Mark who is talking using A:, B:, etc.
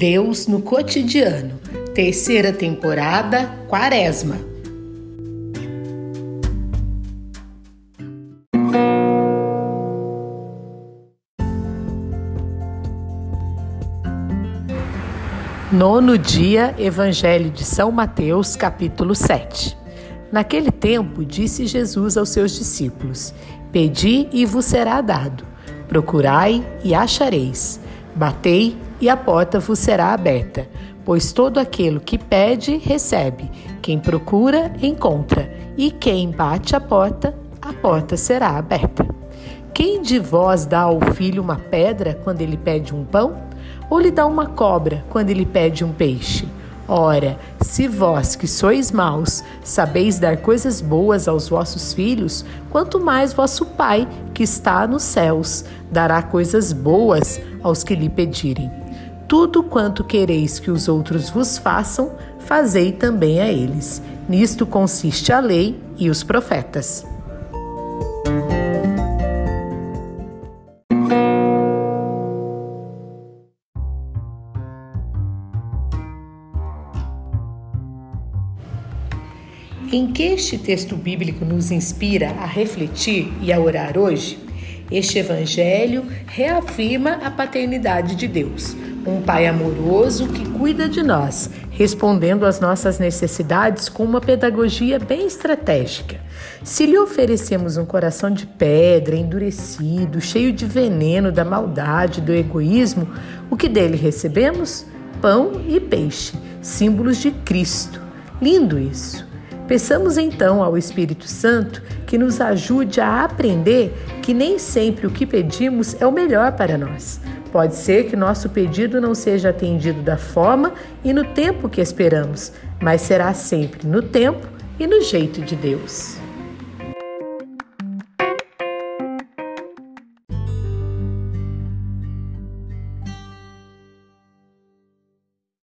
A: Deus no cotidiano. Terceira temporada, Quaresma. Nono dia, Evangelho de São Mateus, capítulo 7. Naquele tempo, disse Jesus aos seus discípulos: Pedi e vos será dado, procurai e achareis, batei e a porta vos será aberta. Pois todo aquele que pede, recebe, quem procura, encontra, e quem bate a porta, a porta será aberta. Quem de vós dá ao filho uma pedra quando ele pede um pão? Ou lhe dá uma cobra quando ele pede um peixe? Ora, se vós que sois maus sabeis dar coisas boas aos vossos filhos, quanto mais vosso Pai, que está nos céus, dará coisas boas aos que lhe pedirem. Tudo quanto quereis que os outros vos façam, fazei também a eles. Nisto consiste a lei e os profetas. Em que este texto bíblico nos inspira a refletir e a orar hoje? Este evangelho reafirma a paternidade de Deus, um Pai amoroso que cuida de nós, respondendo às nossas necessidades com uma pedagogia bem estratégica. Se lhe oferecemos um coração de pedra, endurecido, cheio de veneno da maldade, do egoísmo, o que dele recebemos? Pão e peixe, símbolos de Cristo. Lindo isso! Peçamos então ao Espírito Santo que nos ajude a aprender que nem sempre o que pedimos é o melhor para nós. Pode ser que nosso pedido não seja atendido da forma e no tempo que esperamos, mas será sempre no tempo e no jeito de Deus.